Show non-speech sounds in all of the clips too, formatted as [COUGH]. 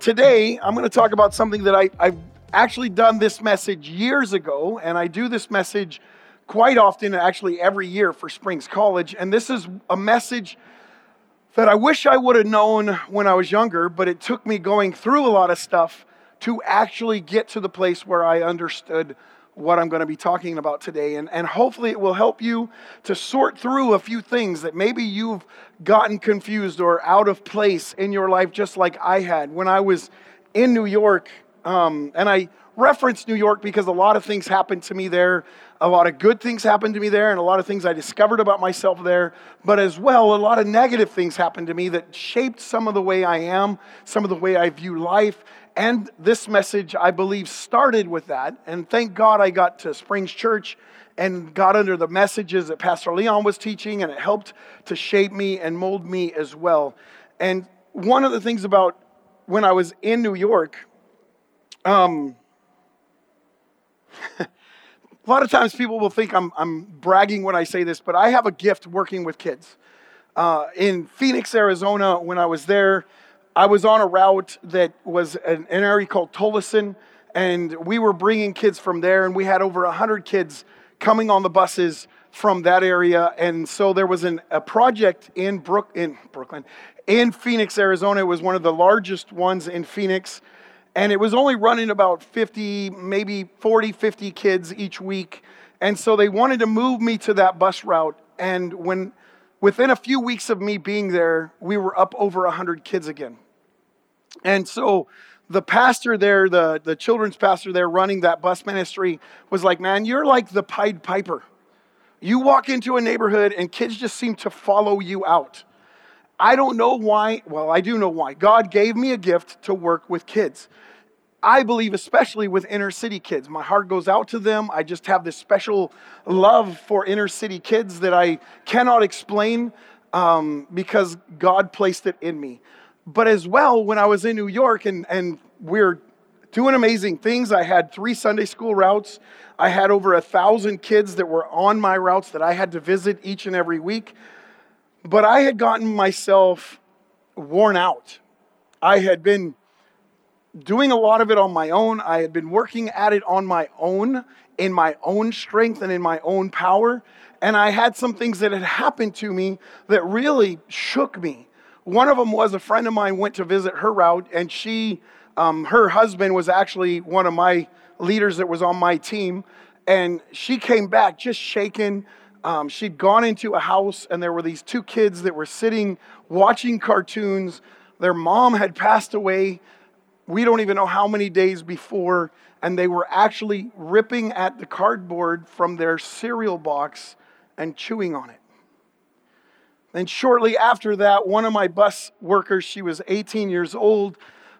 Today, I'm going to talk about something that I, I've actually done this message years ago, and I do this message quite often, actually every year for Springs College. And this is a message that I wish I would have known when I was younger, but it took me going through a lot of stuff to actually get to the place where I understood what I'm going to be talking about today. And, and hopefully, it will help you to sort through a few things that maybe you've gotten confused or out of place in your life, just like I had when I was in New York. Um, and I reference New York because a lot of things happened to me there. A lot of good things happened to me there, and a lot of things I discovered about myself there. But as well, a lot of negative things happened to me that shaped some of the way I am, some of the way I view life, and this message, I believe, started with that. And thank God I got to Springs Church and got under the messages that Pastor Leon was teaching, and it helped to shape me and mold me as well. And one of the things about when I was in New York, um, [LAUGHS] a lot of times people will think I'm, I'm bragging when I say this, but I have a gift working with kids. Uh, in Phoenix, Arizona, when I was there, I was on a route that was an, an area called Tolleson, and we were bringing kids from there, and we had over 100 kids coming on the buses from that area. And so there was an, a project in, Brook, in Brooklyn, in Phoenix, Arizona. It was one of the largest ones in Phoenix. And it was only running about 50, maybe 40, 50 kids each week. And so they wanted to move me to that bus route. And when within a few weeks of me being there, we were up over 100 kids again. And so the pastor there, the, the children's pastor there running that bus ministry, was like, Man, you're like the Pied Piper. You walk into a neighborhood and kids just seem to follow you out. I don't know why. Well, I do know why. God gave me a gift to work with kids. I believe, especially with inner city kids. My heart goes out to them. I just have this special love for inner city kids that I cannot explain um, because God placed it in me but as well, when I was in New York and, and we we're doing amazing things, I had three Sunday school routes. I had over a thousand kids that were on my routes that I had to visit each and every week. But I had gotten myself worn out. I had been doing a lot of it on my own. I had been working at it on my own, in my own strength and in my own power. And I had some things that had happened to me that really shook me. One of them was a friend of mine went to visit her route, and she, um, her husband was actually one of my leaders that was on my team, and she came back just shaken. Um, she'd gone into a house, and there were these two kids that were sitting watching cartoons. Their mom had passed away. We don't even know how many days before, and they were actually ripping at the cardboard from their cereal box and chewing on it. And shortly after that, one of my bus workers, she was 18 years old,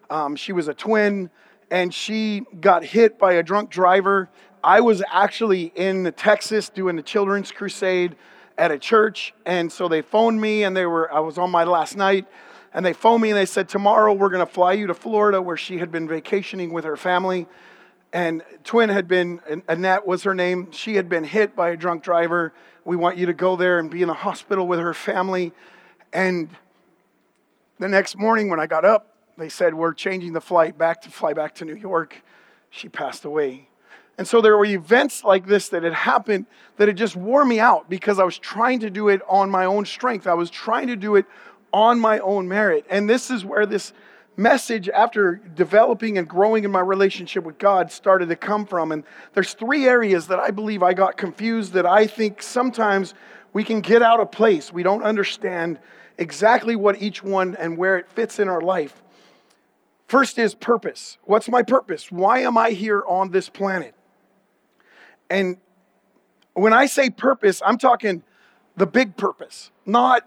um, she was a twin, and she got hit by a drunk driver. I was actually in Texas doing the children's crusade at a church, and so they phoned me, and they were I was on my last night, and they phoned me and they said tomorrow we're going to fly you to Florida, where she had been vacationing with her family, and twin had been Annette was her name. She had been hit by a drunk driver we want you to go there and be in the hospital with her family. And the next morning when I got up, they said, We're changing the flight back to fly back to New York. She passed away. And so there were events like this that had happened that had just wore me out because I was trying to do it on my own strength. I was trying to do it on my own merit. And this is where this message after developing and growing in my relationship with God started to come from. And there's three areas that I believe I got confused that I think sometimes we can get out of place. We don't understand exactly what each one and where it fits in our life. First is purpose. What's my purpose? Why am I here on this planet? And when I say purpose, I'm talking the big purpose, not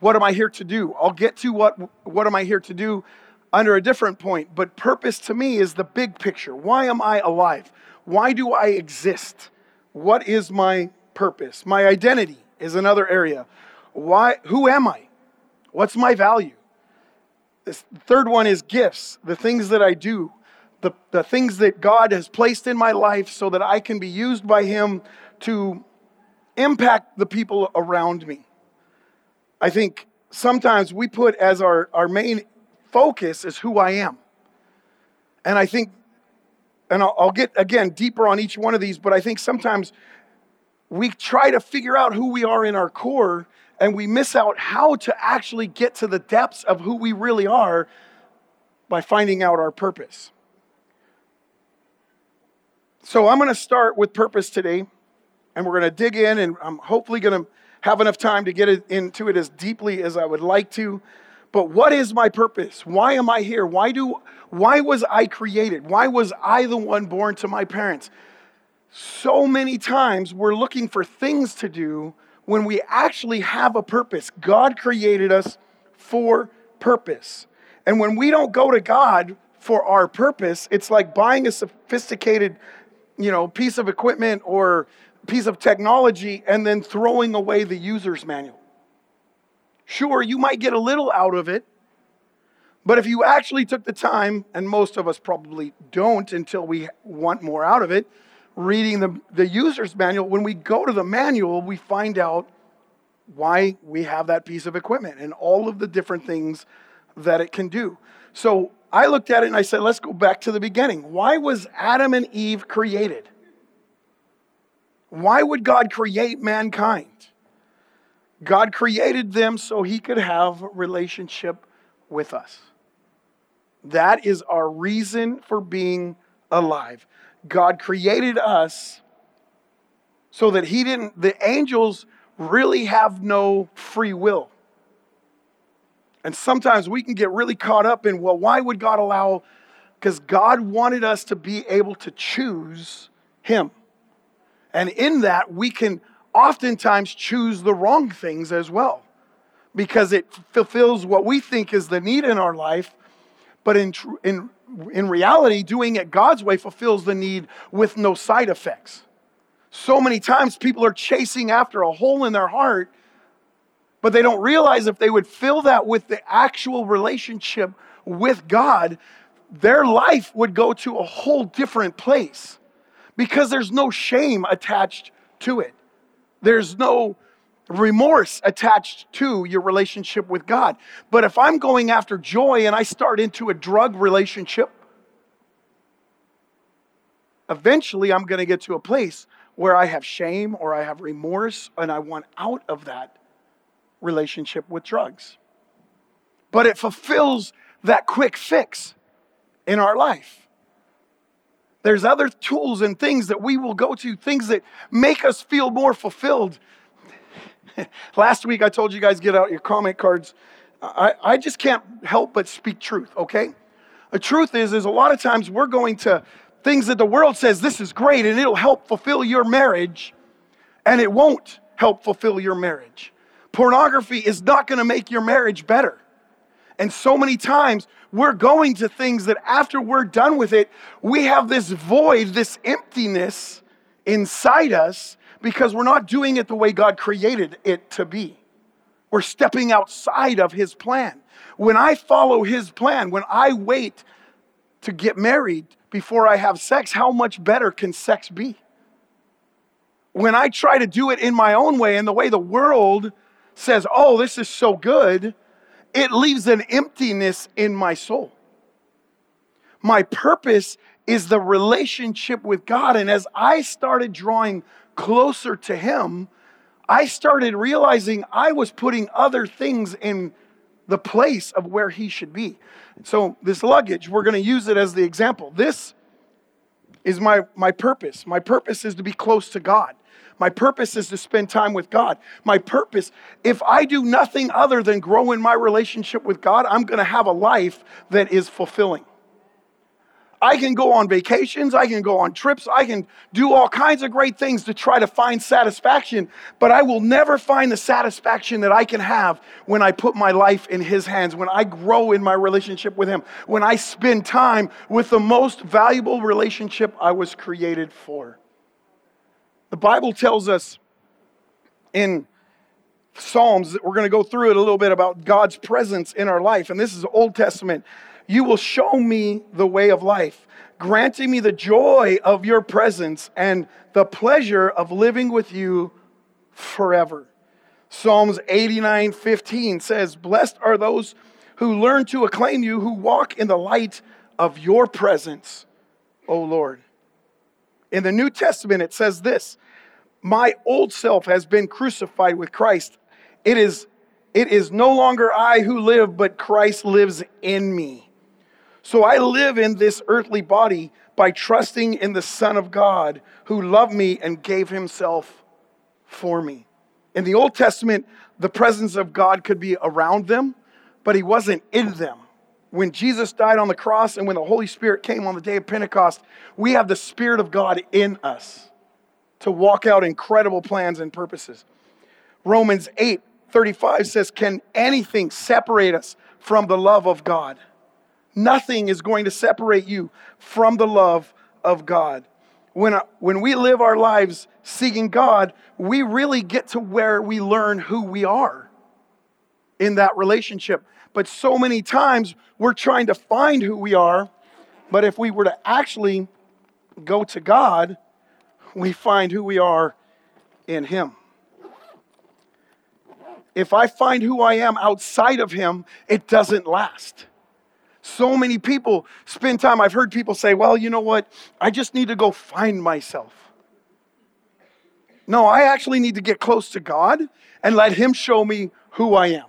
what am I here to do. I'll get to what what am I here to do under a different point, but purpose to me is the big picture. Why am I alive? Why do I exist? What is my purpose? My identity is another area. Why who am I? What's my value? This third one is gifts, the things that I do, the, the things that God has placed in my life so that I can be used by Him to impact the people around me. I think sometimes we put as our, our main focus is who I am. And I think, and I'll, I'll get again deeper on each one of these, but I think sometimes we try to figure out who we are in our core and we miss out how to actually get to the depths of who we really are by finding out our purpose. So I'm going to start with purpose today, and we're going to dig in, and I'm hopefully going to have enough time to get into it as deeply as I would like to. But what is my purpose? Why am I here? Why do why was I created? Why was I the one born to my parents? So many times we're looking for things to do when we actually have a purpose. God created us for purpose. And when we don't go to God for our purpose, it's like buying a sophisticated, you know, piece of equipment or piece of technology and then throwing away the user's manual. Sure, you might get a little out of it, but if you actually took the time, and most of us probably don't until we want more out of it, reading the, the user's manual, when we go to the manual, we find out why we have that piece of equipment and all of the different things that it can do. So I looked at it and I said, let's go back to the beginning. Why was Adam and Eve created? Why would God create mankind? God created them so he could have relationship with us. That is our reason for being alive. God created us so that he didn't, the angels really have no free will. And sometimes we can get really caught up in, well, why would God allow? Because God wanted us to be able to choose him. And in that, we can oftentimes choose the wrong things as well because it fulfills what we think is the need in our life. But in, in in reality, doing it God's way fulfills the need with no side effects. So many times people are chasing after a hole in their heart, but they don't realize if they would fill that with the actual relationship with God, their life would go to a whole different place because there's no shame attached to it. There's no remorse attached to your relationship with God. But if I'm going after joy and I start into a drug relationship, eventually I'm going to get to a place where I have shame or I have remorse and I want out of that relationship with drugs. But it fulfills that quick fix in our life. There's other tools and things that we will go to, things that make us feel more fulfilled [LAUGHS] Last week I told you guys get out your comment cards. I, I just can't help but speak truth, okay? The truth is, is a lot of times we're going to things that the world says this is great and it'll help fulfill your marriage, and it won't help fulfill your marriage. Pornography is not going to make your marriage better. And so many times we're going to things that after we're done with it, we have this void, this emptiness inside us because we're not doing it the way God created it to be. We're stepping outside of His plan. When I follow His plan, when I wait to get married before I have sex, how much better can sex be? When I try to do it in my own way and the way the world says, oh, this is so good, it leaves an emptiness in my soul. My purpose is the relationship with God. And as I started drawing closer to Him, I started realizing I was putting other things in the place of where He should be. So, this luggage, we're going to use it as the example. This is my, my purpose. My purpose is to be close to God. My purpose is to spend time with God. My purpose, if I do nothing other than grow in my relationship with God, I'm going to have a life that is fulfilling. I can go on vacations, I can go on trips, I can do all kinds of great things to try to find satisfaction, but I will never find the satisfaction that I can have when I put my life in His hands, when I grow in my relationship with Him, when I spend time with the most valuable relationship I was created for. The Bible tells us in Psalms, that we're going to go through it a little bit about God's presence in our life. And this is Old Testament. You will show me the way of life, granting me the joy of your presence and the pleasure of living with you forever. Psalms 89 15 says, Blessed are those who learn to acclaim you, who walk in the light of your presence, O Lord. In the New Testament, it says this My old self has been crucified with Christ. It is, it is no longer I who live, but Christ lives in me. So I live in this earthly body by trusting in the Son of God who loved me and gave himself for me. In the Old Testament, the presence of God could be around them, but he wasn't in them. When Jesus died on the cross and when the Holy Spirit came on the day of Pentecost, we have the Spirit of God in us to walk out incredible plans and purposes. Romans 8 35 says, Can anything separate us from the love of God? Nothing is going to separate you from the love of God. When, uh, when we live our lives seeking God, we really get to where we learn who we are in that relationship. But so many times we're trying to find who we are, but if we were to actually go to God, we find who we are in Him if I find who I am outside of Him, it doesn't last. So many people spend time, I've heard people say, well, you know what? I just need to go find myself. No, I actually need to get close to God and let Him show me who I am.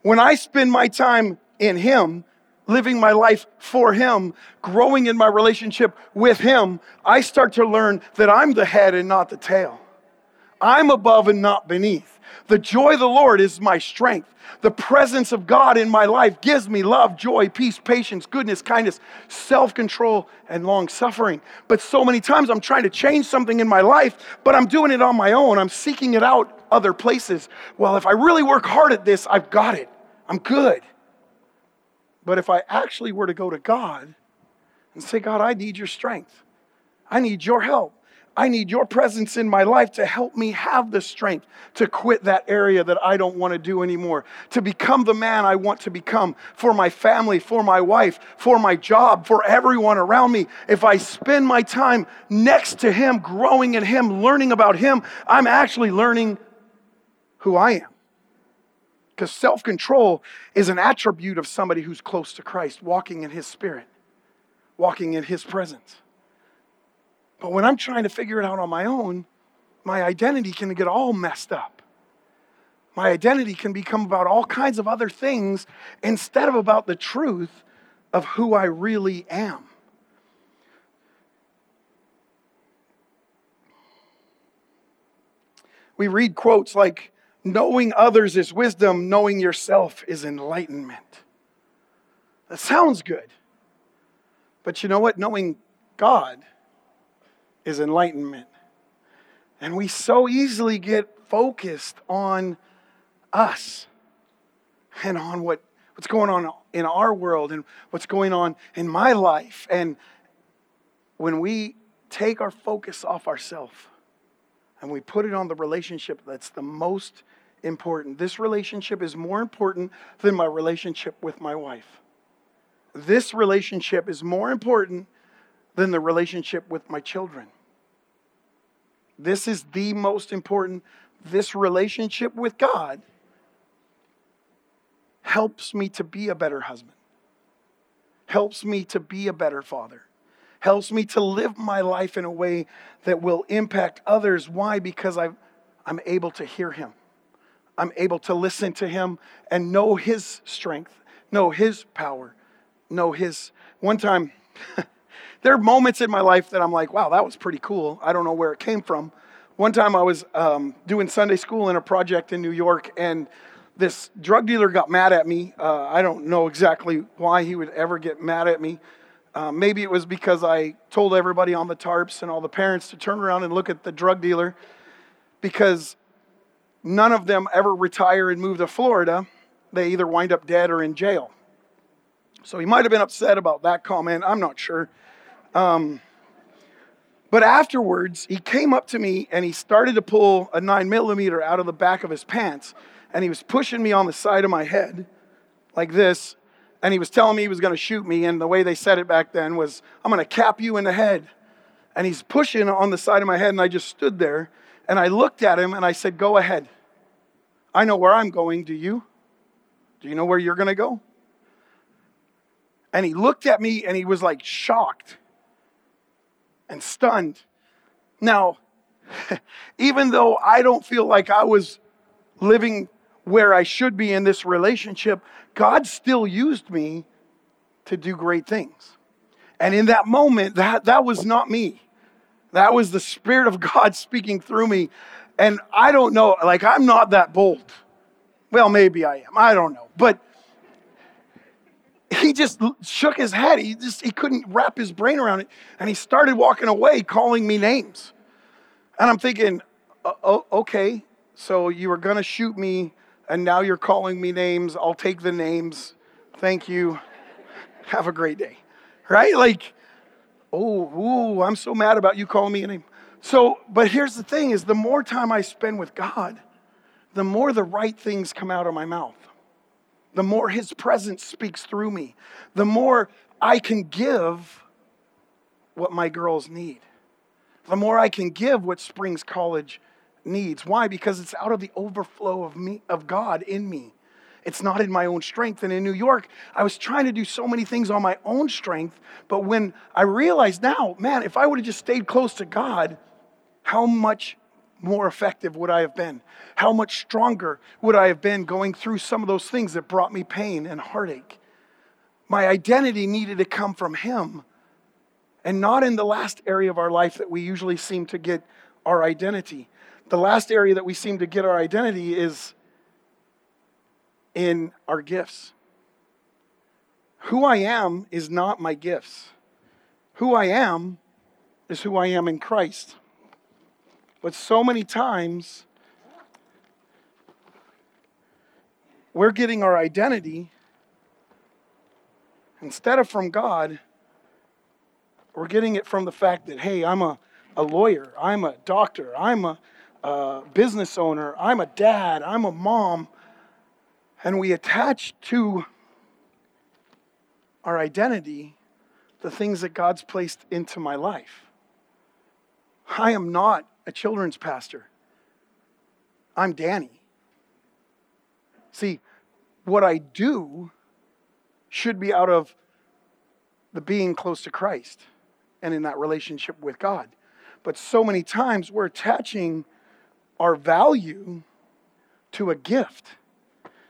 When I spend my time in Him, living my life for Him, growing in my relationship with Him, I start to learn that I'm the head and not the tail. I'm above and not beneath. The joy of the Lord is my strength. The presence of God in my life gives me love, joy, peace, patience, goodness, kindness, self control, and long suffering. But so many times I'm trying to change something in my life, but I'm doing it on my own. I'm seeking it out other places. Well, if I really work hard at this, I've got it. I'm good. But if I actually were to go to God and say, God, I need your strength, I need your help. I need your presence in my life to help me have the strength to quit that area that I don't want to do anymore, to become the man I want to become for my family, for my wife, for my job, for everyone around me. If I spend my time next to Him, growing in Him, learning about Him, I'm actually learning who I am. Because self control is an attribute of somebody who's close to Christ, walking in His Spirit, walking in His presence. But when I'm trying to figure it out on my own, my identity can get all messed up. My identity can become about all kinds of other things instead of about the truth of who I really am. We read quotes like, knowing others is wisdom, knowing yourself is enlightenment. That sounds good. But you know what? Knowing God is enlightenment. And we so easily get focused on us and on what, what's going on in our world and what's going on in my life. And when we take our focus off ourselves and we put it on the relationship that's the most important, this relationship is more important than my relationship with my wife. This relationship is more important than the relationship with my children. This is the most important. This relationship with God helps me to be a better husband, helps me to be a better father, helps me to live my life in a way that will impact others. Why? Because i I'm able to hear Him. I'm able to listen to Him and know His strength, know His power, know His. One time, [LAUGHS] there are moments in my life that I'm like, wow, that was pretty cool. I don't know where it came from. One time I was um, doing Sunday school in a project in New York, and this drug dealer got mad at me. Uh, I don't know exactly why he would ever get mad at me. Uh, maybe it was because I told everybody on the tarps and all the parents to turn around and look at the drug dealer because none of them ever retire and move to Florida. They either wind up dead or in jail. So he might have been upset about that comment. I'm not sure. Um, but afterwards, he came up to me and he started to pull a nine millimeter out of the back of his pants. And he was pushing me on the side of my head like this and he was telling me he was going to shoot me. And the way they said it back then was, I'm going to cap you in the head. And he's pushing on the side of my head, and I just stood there and I looked at him and I said, Go ahead. I know where I'm going. Do you? Do you know where you're going to go? And he looked at me and he was like shocked and stunned. Now, [LAUGHS] even though I don't feel like I was living where I should be in this relationship, God still used me to do great things. And in that moment, that, that was not me. That was the Spirit of [LAUGHS] God speaking through me. And I don't know, like, I'm not that bold. Well, maybe I am. I don't know. But he just shook his head. He just he couldn't wrap his brain around it. And he started walking away, calling me names. And I'm thinking, oh, okay, so you were going to shoot me and now you're calling me names. I'll take the names. Thank you. Have a great day. Right? Like, oh, ooh, I'm so mad about you calling me a name. So, but here's the thing is the more time I spend with God, the more the right things come out of my mouth. The more his presence speaks through me. The more I can give what my girls need. The more I can give what Springs College needs. Why? Because it's out of the overflow of me of God in me. It's not in my own strength. And in New York, I was trying to do so many things on my own strength, but when I realized now, man, if I would have just stayed close to God, how much more effective would I have been? How much stronger would I have been going through some of those things that brought me pain and heartache? My identity needed to come from Him and not in the last area of our life that we usually seem to get our identity the last area that we seem to get our identity is in our gifts. Who I am is not my gifts. Who I am is who I am in Christ. But so many times, we're getting our identity instead of from God, we're getting it from the fact that, hey, I'm a, a lawyer, I'm a doctor, I'm a a business owner, I'm a dad, I'm a mom, and we attach to our identity the things that God's placed into my life. I am not a children's pastor. I'm Danny. See, what I do should be out of the being close to Christ and in that relationship with God. But so many times we're attaching our value to a gift.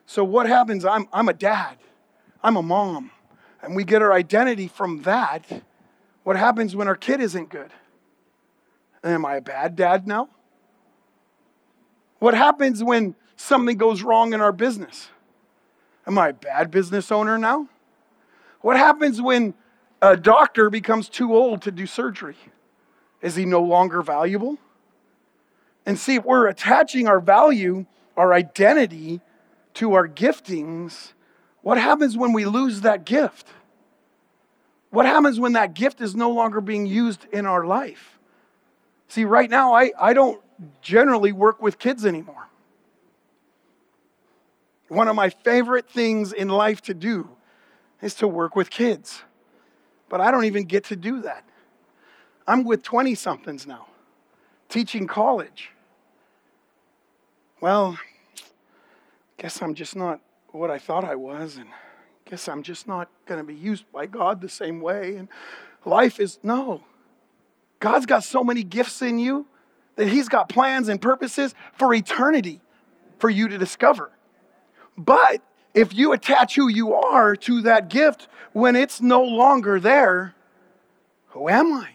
So, what happens? I'm, I'm a dad, I'm a mom, and we get our identity from that. What happens when our kid isn't good? Am I a bad dad now? What happens when something goes wrong in our business? Am I a bad business owner now? What happens when a doctor becomes too old to do surgery? Is he no longer valuable? And see, if we're attaching our value, our identity to our giftings, what happens when we lose that gift? What happens when that gift is no longer being used in our life? See, right now, I, I don't generally work with kids anymore. One of my favorite things in life to do is to work with kids. But I don't even get to do that. I'm with 20 somethings now teaching college. Well, guess I'm just not what I thought I was, and guess I'm just not going to be used by God the same way. And life is no. God's got so many gifts in you that He's got plans and purposes for eternity for you to discover. But if you attach who you are to that gift when it's no longer there, who am I?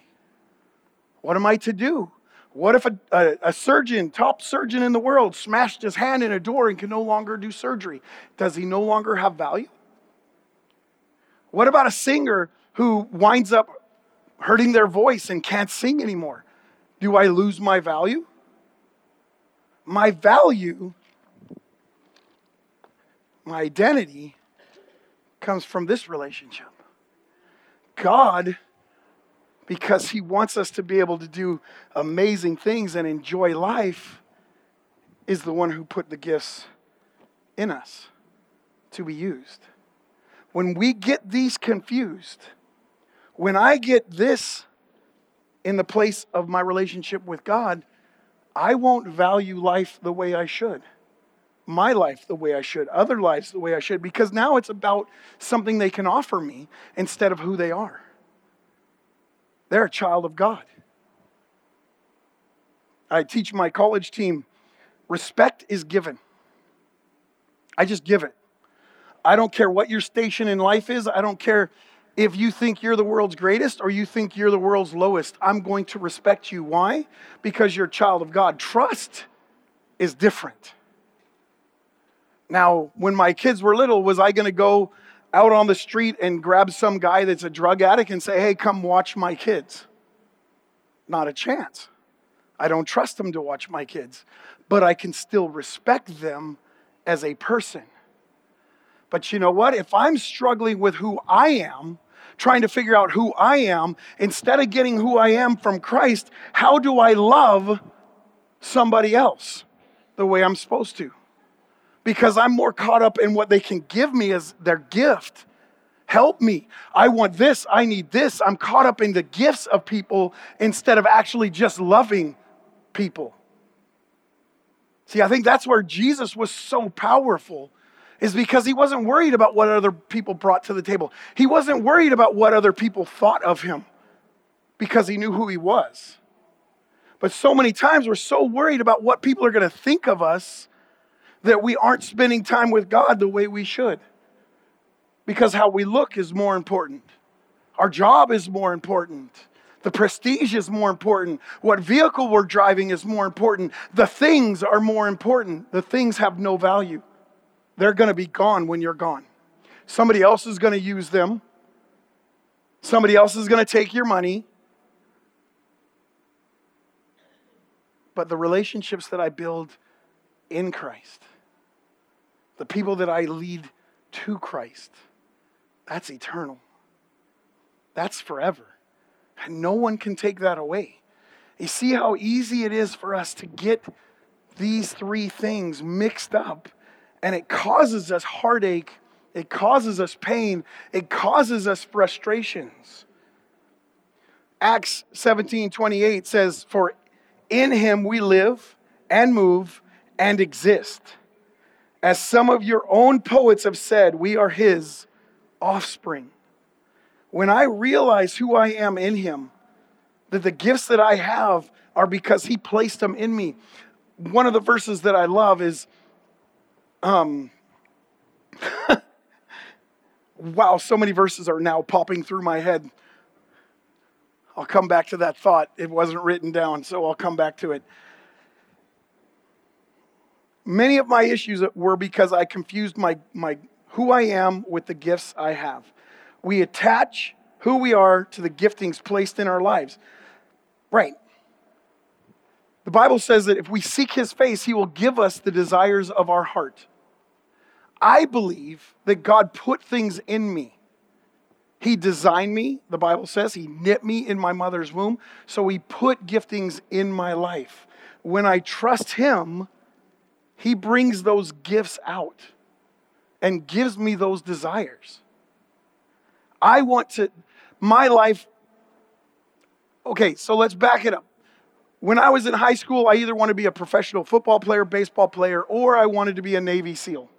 What am I to do? What if a, a, a, surgeon, top surgeon in the world, smashed his hand in a door and can no longer do surgery? Does he no longer have value? What about a singer who winds up hurting their voice and can't sing anymore. Do I lose my value? My value, my identity, comes from this relationship. God, because He wants us to be able to do amazing things and enjoy life, is the one who put the gifts in us to be used. When we get these confused, when I get this in the place of my relationship with God, I won't value life the way I should. My life the way I should, other lives the way I should, because now it's about something they can offer me instead of who they are. They're a child of God. I teach my college team respect is given. I just give it. I don't care what your station in life is. I don't care if you think you're the world's greatest or you think you're the world's lowest. I'm going to respect you. Why? Because you're a child of God. Trust is different. Now, when my kids were little, was I going to go out on the street and grab some guy that's a drug addict and say, hey, come watch my kids? Not a chance. I don't trust them to watch my kids, but I can still respect them as a person. But you know what? If I'm struggling with who I am, trying to figure out who I am, instead of getting who I am from Christ, how do I love somebody else the way I'm supposed to? Because I'm more caught up in what they can give me as their gift. Help me. I want this. I need this. I'm caught up in the gifts of people instead of actually just loving people. See, I think that's where Jesus was so powerful is because he wasn't worried about what other people brought to the table. He wasn't worried about what other people thought of him because he knew who he was. But so many times we're so worried about what people are going to think of us that we aren't spending time with God the way we should. Because how we look is more important, our job is more important. The prestige is more important. What vehicle we're driving is more important. The things are more important. The things have no value. They're going to be gone when you're gone. Somebody else is going to use them. Somebody else is going to take your money. But the relationships that I build in Christ, the people that I lead to Christ, that's eternal. That's forever. And no one can take that away. You see how easy it is for us to get these three things mixed up and it causes us heartache, it causes us pain, it causes us frustrations. Acts 17 28 says, For in him we live and move and exist. As some of your own poets have said, we are his offspring. When I realize who I am in him, that the gifts that I have are because he placed them in me. One of the verses that I love is um, [LAUGHS] wow, so many verses are now popping through my head. I'll come back to that thought. It wasn't written down, so I'll come back to it. Many of my issues were because I confused my, my who I am with the gifts I have. We attach who we are to the giftings placed in our lives. Right. The Bible says that if we seek his face, he will give us the desires of our heart. I believe that God put things in me. He designed me, the Bible says. He knit me in my mother's womb. So he put giftings in my life. When I trust him, he brings those gifts out and gives me those desires. I want to, my life, okay, so let's back it up. When I was in high school, I either wanted to be a professional football player, baseball player, or I wanted to be a Navy SEAL.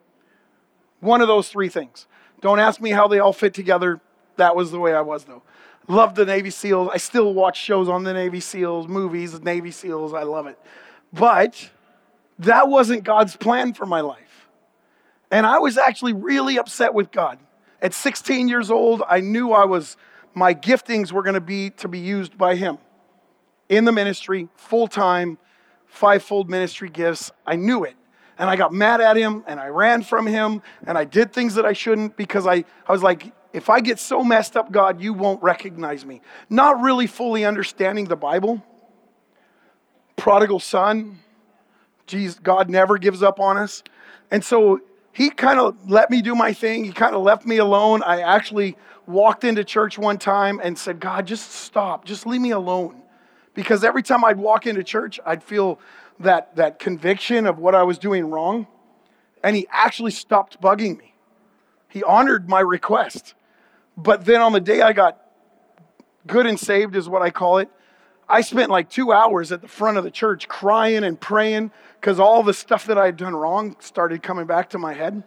One of those three things. Don't ask me how they all fit together. That was the way I was, though. Love the Navy SEALs. I still watch shows on the Navy SEALs, movies, Navy SEALs. I love it. But that wasn't God's plan for my life. And I was actually really upset with God. At 16 years old, I knew I was, my giftings were going to be to be used by Him in the ministry, full time, fivefold ministry gifts. I knew it. And I got mad at him and I ran from him and I did things that I shouldn't because I, I was like, if I get so messed up, God, you won't recognize me. Not really fully understanding the Bible. Prodigal son, Jesus, God never gives up on us. And so he kind of let me do my thing. He kind of left me alone. I actually walked into church one time and said, God, just stop. Just leave me alone. Because every time I'd walk into church, I'd feel that, that conviction of what I was doing wrong. And he actually stopped bugging me. He honored my request. But then on the day I got good and saved, is what I call it, I spent like two hours at the front of the church crying and praying because all the stuff that I had done wrong started coming back to my head.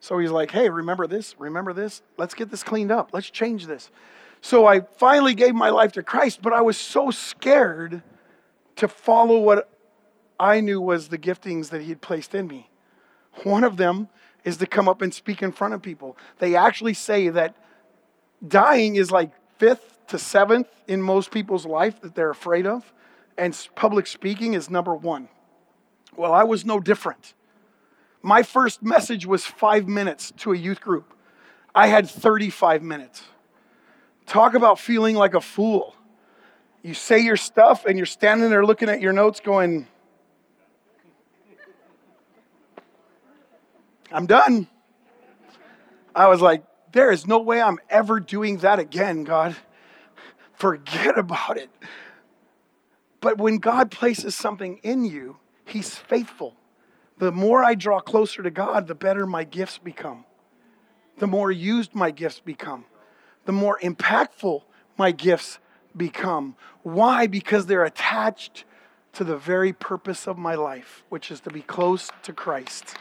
So he's like, hey, remember this? Remember this? Let's get this cleaned up. Let's change this. So I finally gave my life to Christ, but I was so scared to follow what I knew was the giftings that he had placed in me. One of them is to come up and speak in front of people. They actually say that dying is like fifth to seventh in most people's life that they're afraid of, and public speaking is number one. Well, I was no different. My first message was five minutes to a youth group. I had 35 minutes. Talk about feeling like a fool. You say your stuff and you're standing there looking at your notes going, I'm done. I was like, there is no way I'm ever doing that again, God. Forget about it. But when God places something in you, He's faithful. The more I draw closer to God, the better my gifts become. The more used my gifts become. The more impactful my gifts become. Why? Because they're attached to the very purpose of my life, which is to be close to Christ.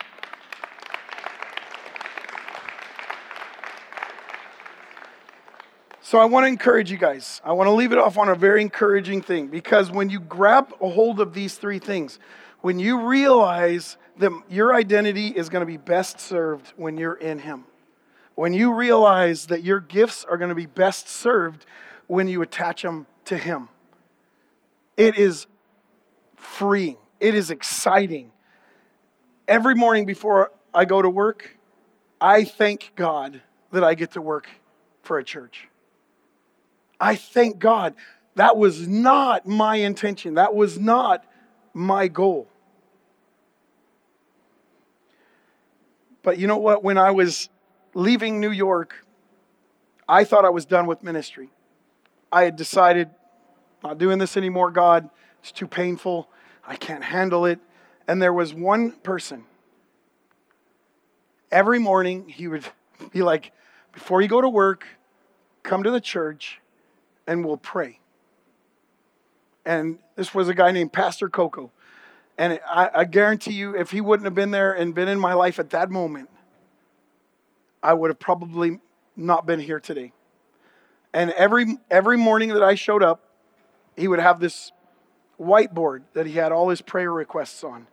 So I want to encourage you guys. I want to leave it off on a very encouraging thing because when you grab a hold of these three things, when you realize that your identity is going to be best served when you're in Him, when you realize that your gifts are going to be best served when you attach them to Him, it is freeing, it is exciting. Every morning before I go to work, I thank God that I get to work for a church. I thank God. That was not my intention. That was not my goal. But you know what? When I was leaving New York, I thought I was done with ministry. I had decided, not doing this anymore, God. It's too painful. I can't handle it. And there was one person. Every morning, he would [LAUGHS] be like, before you go to work, come to the church and we'll pray. And this was a guy named Pastor Coco. And I, I, guarantee you, if he wouldn't have been there and been in my life at that moment, I would have probably not been here today. And every, every morning that I showed up, he would have this whiteboard that he had all his prayer requests on.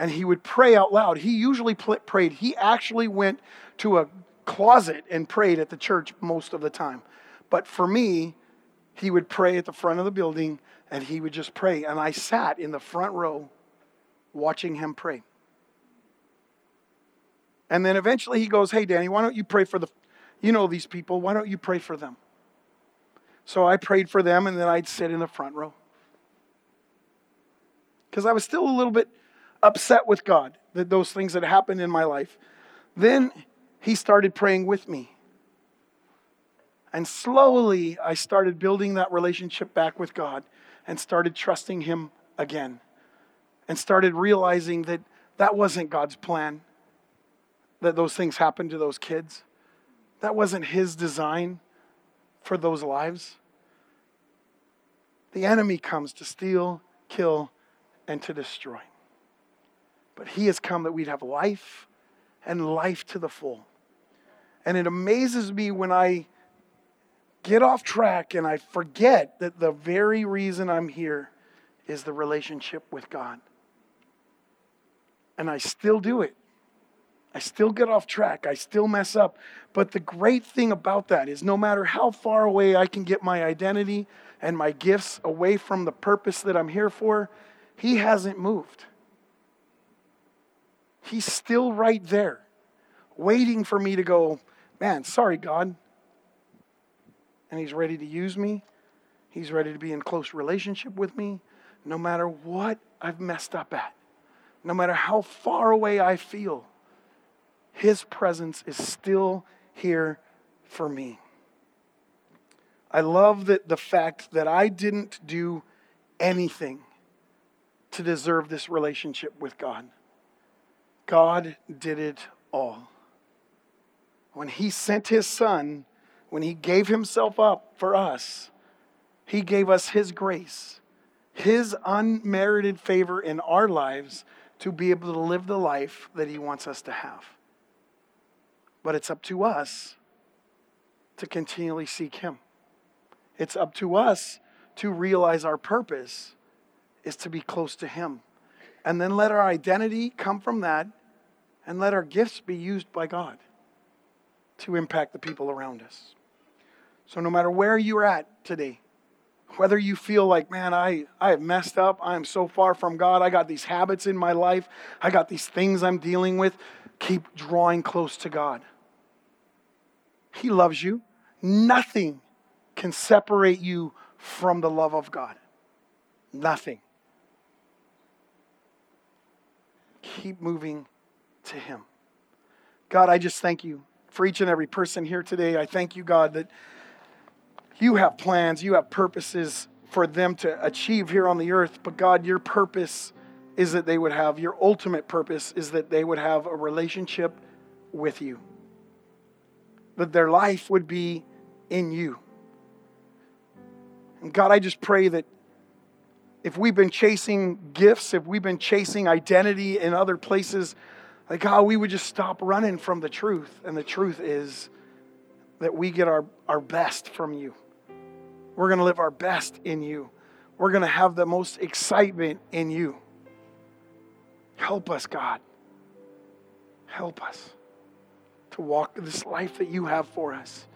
And he would pray out loud. He usually prayed. He actually went to a closet and prayed at the church most of the time. But for me, he would pray at the front of the building and he would just pray. And I sat in the front row watching him pray. And then eventually he goes, Hey, Danny, why don't you pray for the, you know, these people, why don't you pray for them? So I prayed for them and then I'd sit in the front row. Because I was still a little bit upset with God that those things had happened in my life. Then he started praying with me. And slowly, I started building that relationship back with God and started trusting Him again and started realizing that that wasn't God's plan, that those things happened to those kids. That wasn't His design for those lives. The enemy comes to steal, kill, and to destroy. But He has come that we'd have life and life to the full. And it amazes me when I get off track and I forget that the very reason I'm here is the relationship with God. And I still do it. I still get off track. I still mess up. But the great thing about that is no matter how far away I can get my identity and my gifts away from the purpose that I'm here for, He hasn't moved. He's still right there, waiting for me to go, man, sorry, God, and He's ready to use me. He's ready to be in close relationship with me no matter what I've messed up at, no matter how far away I feel. His presence is still here for me. I love that the fact that I didn't do anything to deserve this relationship with God. God did it all. When He sent His Son, when He gave Himself up for us, He gave us His grace, His unmerited favor in our lives to be able to live the life that He wants us to have. But it's up to us to continually seek Him. It's up to us to realize our purpose is to be close to Him. And then let our identity come from that, and let our gifts be used by God to impact the people around us. So, no matter where you're at today, whether you feel like, man, I, I have messed up, I am so far from God, I got these habits in my life, I got these things I'm dealing with, keep drawing close to God. He loves you. Nothing can separate you from the love of God. Nothing. Keep moving to Him. God, I just thank you for each and every person here today. I thank you, God, that you have plans, you have purposes for them to achieve here on the earth. But God, your purpose is that they would have, your ultimate purpose is that they would have a relationship with you that their life would be in you. And God, I just pray that if we've been chasing gifts, if we've been chasing identity in other places, like God, we would just stop running from the truth. And the truth is that we get our, our best from you. We're going to live our best in you. We're going to have the most excitement in you. Help us, God. Help us to walk this life that you have for us.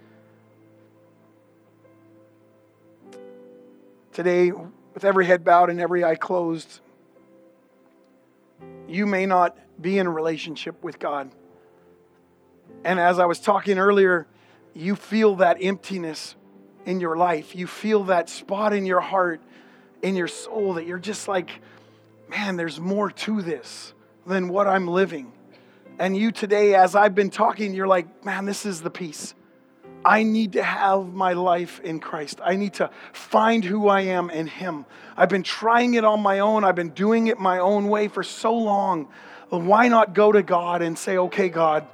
Today, with every head bowed and every eye closed, you may not be in a relationship with God. And as I was talking earlier, you feel that emptiness in your life. You feel that spot in your heart, in your soul, that you're just like, man, there's more to this than what I'm living. And you today, as I've been talking, you're like, man, this is the peace. I need to have my life in Christ. I need to find who I am in Him. I've been trying it on my own. I've been doing it my own way for so long. Why not go to God and say, okay, God,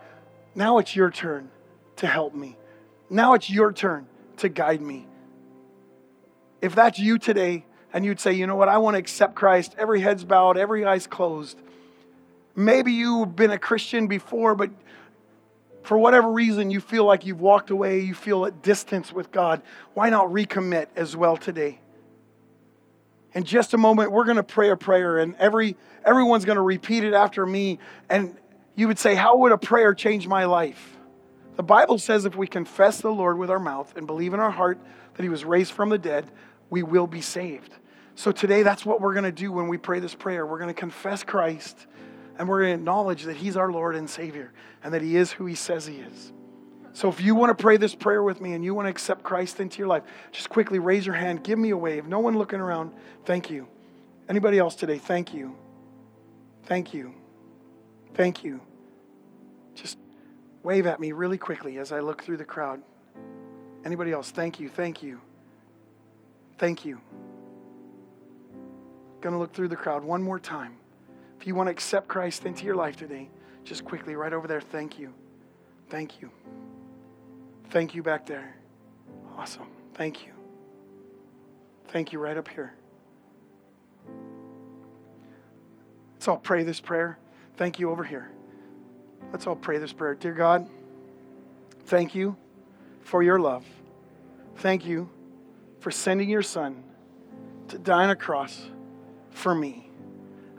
now it's your turn to help me. Now it's your turn to guide me. If that's you today, and you'd say, you know what, I want to accept Christ, every head's bowed, every eye's closed. Maybe you've been a Christian before, but for whatever reason you feel like you've walked away, you feel at distance with God. Why not recommit as well today? In just a moment, we're going to pray a prayer, and every everyone's going to repeat it after me. And you would say, How would a prayer change my life? The Bible says if we confess the Lord with our mouth and believe in our heart that he was raised from the dead, we will be saved. So today, that's what we're going to do when we pray this prayer. We're going to confess Christ and we're going to acknowledge that He's our Lord and Savior and that He is who He says He is. So if you want to pray this prayer with me and you want to accept Christ into your life, just quickly raise your hand, give me a wave. No one looking around. Thank you. Anybody else today? Thank you. Thank you. Thank you. Just wave at me really quickly as I look through the crowd. Anybody else? Thank you. Thank you. Thank you. To look through the crowd one more time. If you want to accept Christ into your life today, just quickly, right over there, thank you. Thank you. Thank you back there. Awesome. Thank you. Thank you right up here. So I'll pray this prayer. Thank you over here. Let's all pray this prayer. Dear God, thank you for your love. Thank you for sending your son to die on a cross for me.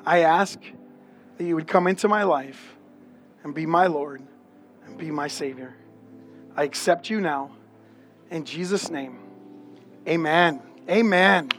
I ask that you would come into my life and be my Lord and be my Savior. I accept you now. In Jesus' name, amen. Amen.